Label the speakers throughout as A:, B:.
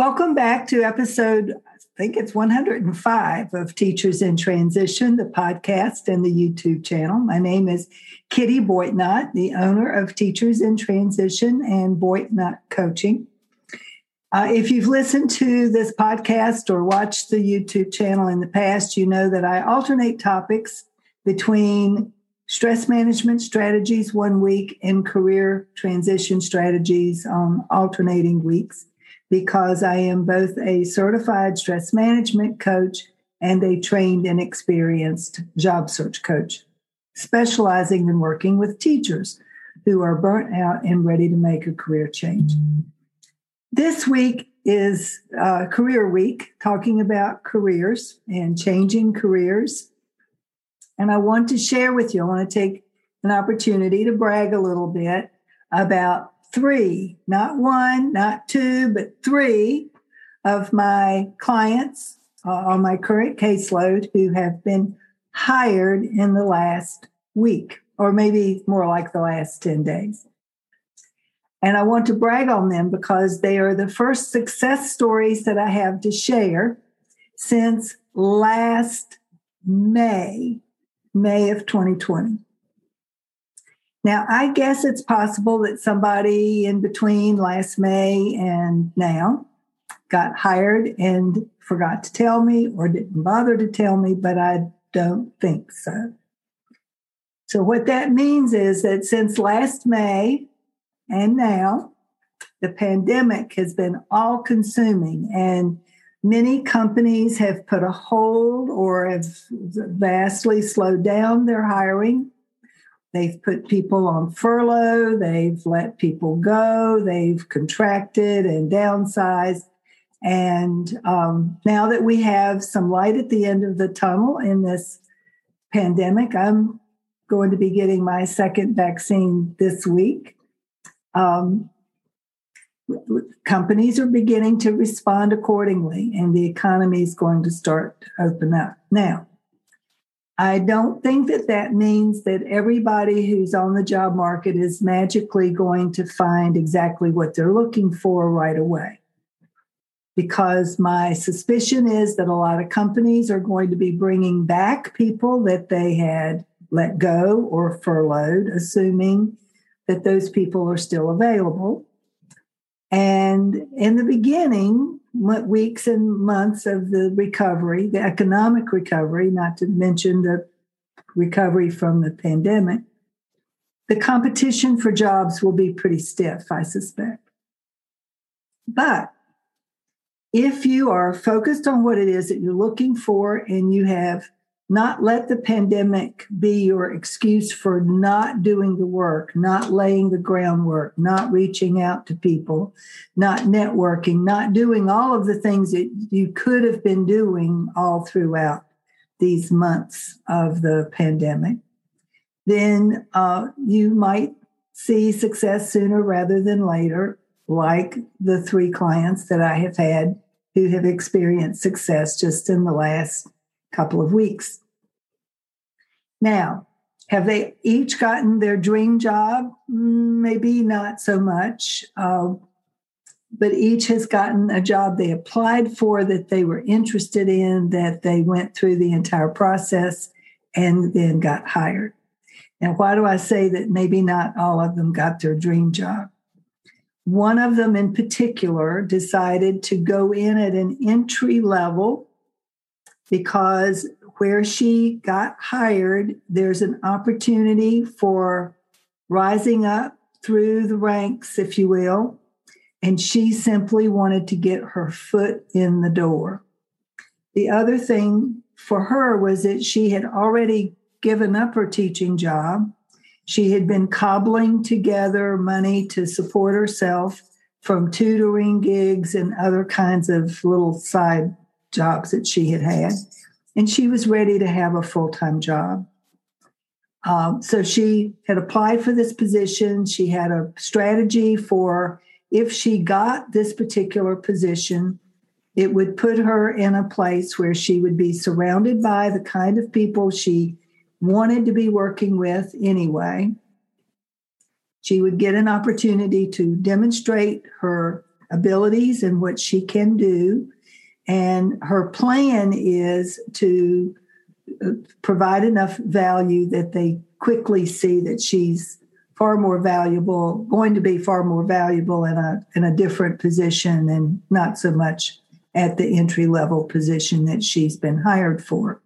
A: Welcome back to episode, I think it's 105 of Teachers in Transition, the podcast and the YouTube channel. My name is Kitty Boitnott, the owner of Teachers in Transition and Boitnott Coaching. Uh, if you've listened to this podcast or watched the YouTube channel in the past, you know that I alternate topics between stress management strategies one week and career transition strategies on alternating weeks because I am both a certified stress management coach and a trained and experienced job search coach, specializing in working with teachers who are burnt out and ready to make a career change. This week is uh, Career Week, talking about careers and changing careers. And I want to share with you, I want to take an opportunity to brag a little bit about three, not one, not two, but three of my clients uh, on my current caseload who have been hired in the last week, or maybe more like the last 10 days. And I want to brag on them because they are the first success stories that I have to share since last May, May of 2020. Now, I guess it's possible that somebody in between last May and now got hired and forgot to tell me or didn't bother to tell me, but I don't think so. So, what that means is that since last May and now, the pandemic has been all consuming and many companies have put a hold or have vastly slowed down their hiring They've put people on furlough, they've let people go, they've contracted and downsized. And um, now that we have some light at the end of the tunnel in this pandemic, I'm going to be getting my second vaccine this week. Um, companies are beginning to respond accordingly, and the economy is going to start to open up. Now, I don't think that that means that everybody who's on the job market is magically going to find exactly what they're looking for right away. Because my suspicion is that a lot of companies are going to be bringing back people that they had let go or furloughed, assuming that those people are still available. And in the beginning, weeks and months of the recovery, the economic recovery, not to mention the recovery from the pandemic, the competition for jobs will be pretty stiff, I suspect. But if you are focused on what it is that you're looking for and you have not let the pandemic be your excuse for not doing the work, not laying the groundwork, not reaching out to people, not networking, not doing all of the things that you could have been doing all throughout these months of the pandemic, then uh, you might see success sooner rather than later, like the three clients that I have had who have experienced success just in the last couple of weeks. Now, have they each gotten their dream job? Maybe not so much. Uh, but each has gotten a job they applied for that they were interested in, that they went through the entire process and then got hired. Now, why do I say that maybe not all of them got their dream job? One of them in particular decided to go in at an entry level because where she got hired, there's an opportunity for rising up through the ranks, if you will. And she simply wanted to get her foot in the door. The other thing for her was that she had already given up her teaching job. She had been cobbling together money to support herself from tutoring gigs and other kinds of little side jobs that she had had. And she was ready to have a full time job. Um, so she had applied for this position. She had a strategy for if she got this particular position, it would put her in a place where she would be surrounded by the kind of people she wanted to be working with anyway. She would get an opportunity to demonstrate her abilities and what she can do. And her plan is to uh, provide enough value that they quickly see that she's far more valuable, going to be far more valuable in a in a different position and not so much at the entry level position that she's been hired for.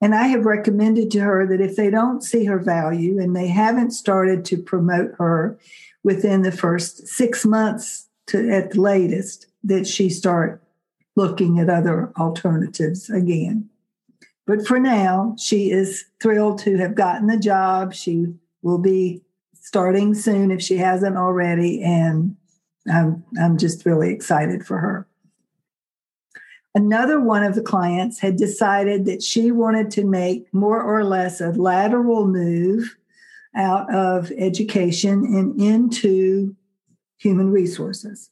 A: And I have recommended to her that if they don't see her value and they haven't started to promote her within the first six months to at the latest, that she start looking at other alternatives again. But for now, she is thrilled to have gotten the job. She will be starting soon if she hasn't already. And I'm, I'm just really excited for her. Another one of the clients had decided that she wanted to make more or less a lateral move out of education and into human resources.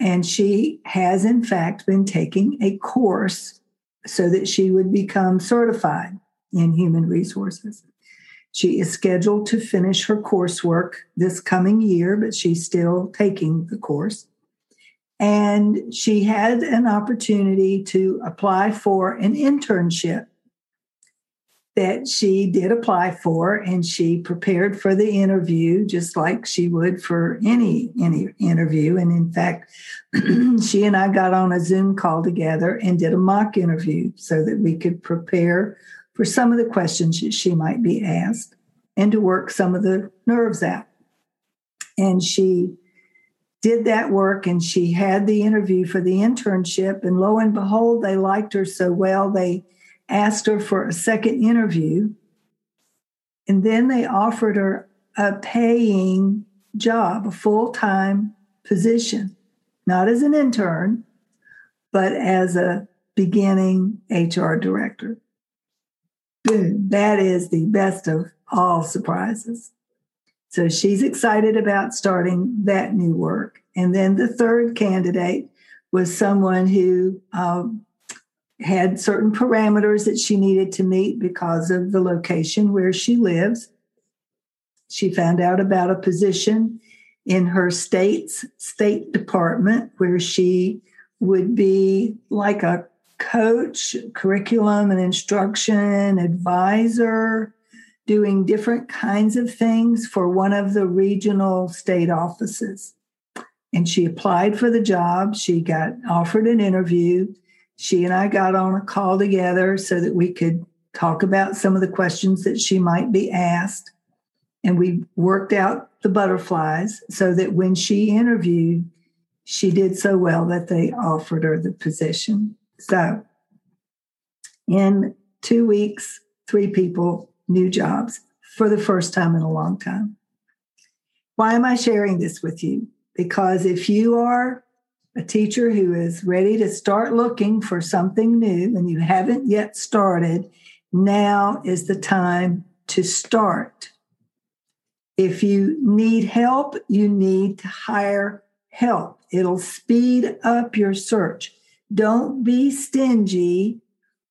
A: And she has, in fact, been taking a course so that she would become certified in human resources. She is scheduled to finish her coursework this coming year, but she's still taking the course. And she had an opportunity to apply for an internship that she did apply for and she prepared for the interview just like she would for any any interview and in fact she and I got on a Zoom call together and did a mock interview so that we could prepare for some of the questions that she might be asked and to work some of the nerves out. And she did that work and she had the interview for the internship. And lo and behold, they liked her so well, they asked her for a second interview. And then they offered her a paying job, a full time position, not as an intern, but as a beginning HR director boom, that is the best of all surprises. So she's excited about starting that new work. And then the third candidate was someone who um, had certain parameters that she needed to meet because of the location where she lives. She found out about a position in her state's state department where she would be like a coach, curriculum and instruction advisor, doing different kinds of things for one of the regional state offices. And she applied for the job. She got offered an interview. She and I got on a call together so that we could talk about some of the questions that she might be asked. And we worked out the butterflies so that when she interviewed, she did so well that they offered her the position. So, in two weeks, three people, new jobs for the first time in a long time. Why am I sharing this with you? Because if you are a teacher who is ready to start looking for something new and you haven't yet started, now is the time to start. If you need help, you need to hire help. It'll speed up your search. Don't be stingy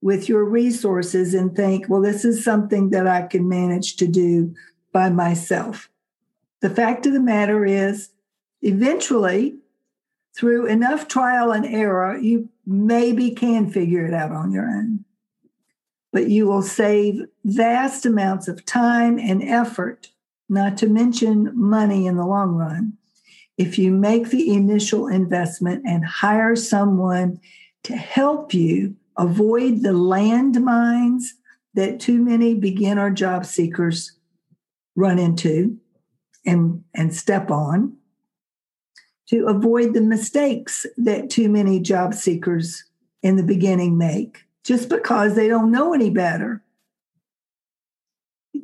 A: with your resources and think, well, this is something that I can manage to do by myself. The fact of the matter is, eventually, through enough trial and error, you maybe can figure it out on your own. But you will save vast amounts of time and effort, not to mention money in the long run, if you make the initial investment and hire someone to help you avoid the landmines that too many beginner job seekers run into and, and step on, to avoid the mistakes that too many job seekers in the beginning make just because they don't know any better.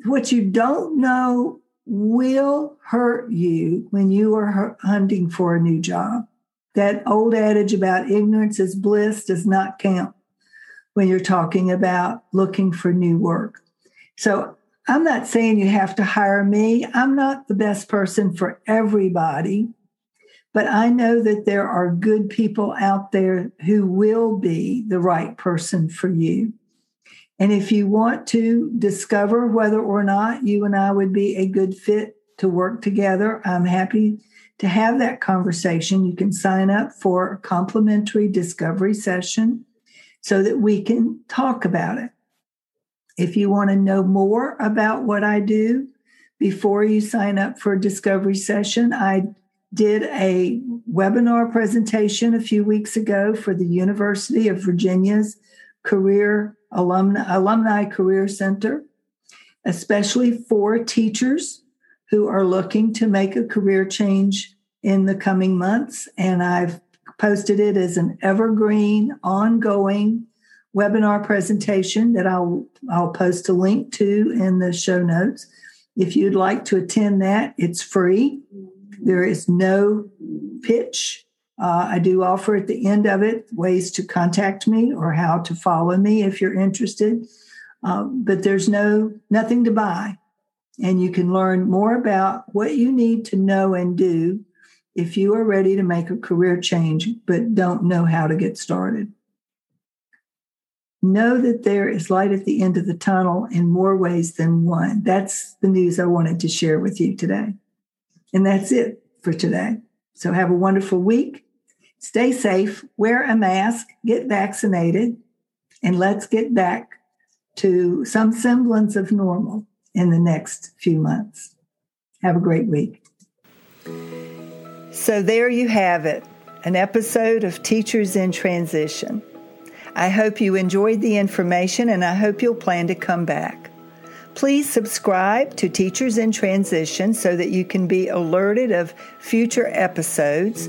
A: What you don't know will hurt you when you are hunting for a new job. That old adage about ignorance is bliss does not count when you're talking about looking for new work. So I'm not saying you have to hire me. I'm not the best person for everybody, but I know that there are good people out there who will be the right person for you. And if you want to discover whether or not you and I would be a good fit to work together, I'm happy to have that conversation. You can sign up for a complimentary discovery session so that we can talk about it. If you want to know more about what I do before you sign up for a discovery session, I did a webinar presentation a few weeks ago for the University of Virginia's Career Alumni, Alumni Career Center, especially for teachers who are looking to make a career change in the coming months. And I've posted it as an evergreen, ongoing webinar presentation that I'll I'll post a link to in the show notes. If you'd like to attend that, it's free. There is no pitch. Uh, I do offer at the end of it ways to contact me or how to follow me if you're interested. Uh, but there's no nothing to buy, and you can learn more about what you need to know and do if you are ready to make a career change but don't know how to get started. Know that there is light at the end of the tunnel in more ways than one. That's the news I wanted to share with you today. And that's it for today. So have a wonderful week. Stay safe, wear a mask, get vaccinated, and let's get back to some semblance of normal in the next few months. Have a great week. So, there you have it an episode of Teachers in Transition. I hope you enjoyed the information and I hope you'll plan to come back. Please subscribe to Teachers in Transition so that you can be alerted of future episodes.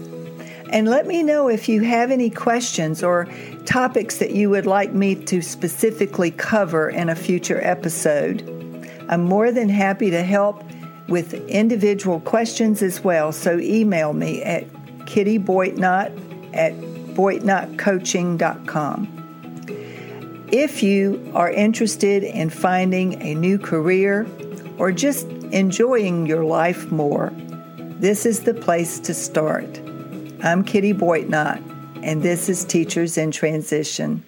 A: And let me know if you have any questions or topics that you would like me to specifically cover in a future episode. I'm more than happy to help with individual questions as well. So email me at kittyboitnott at boitnottcoaching.com. If you are interested in finding a new career or just enjoying your life more, this is the place to start. I'm Kitty Boitnott, and this is Teachers in Transition.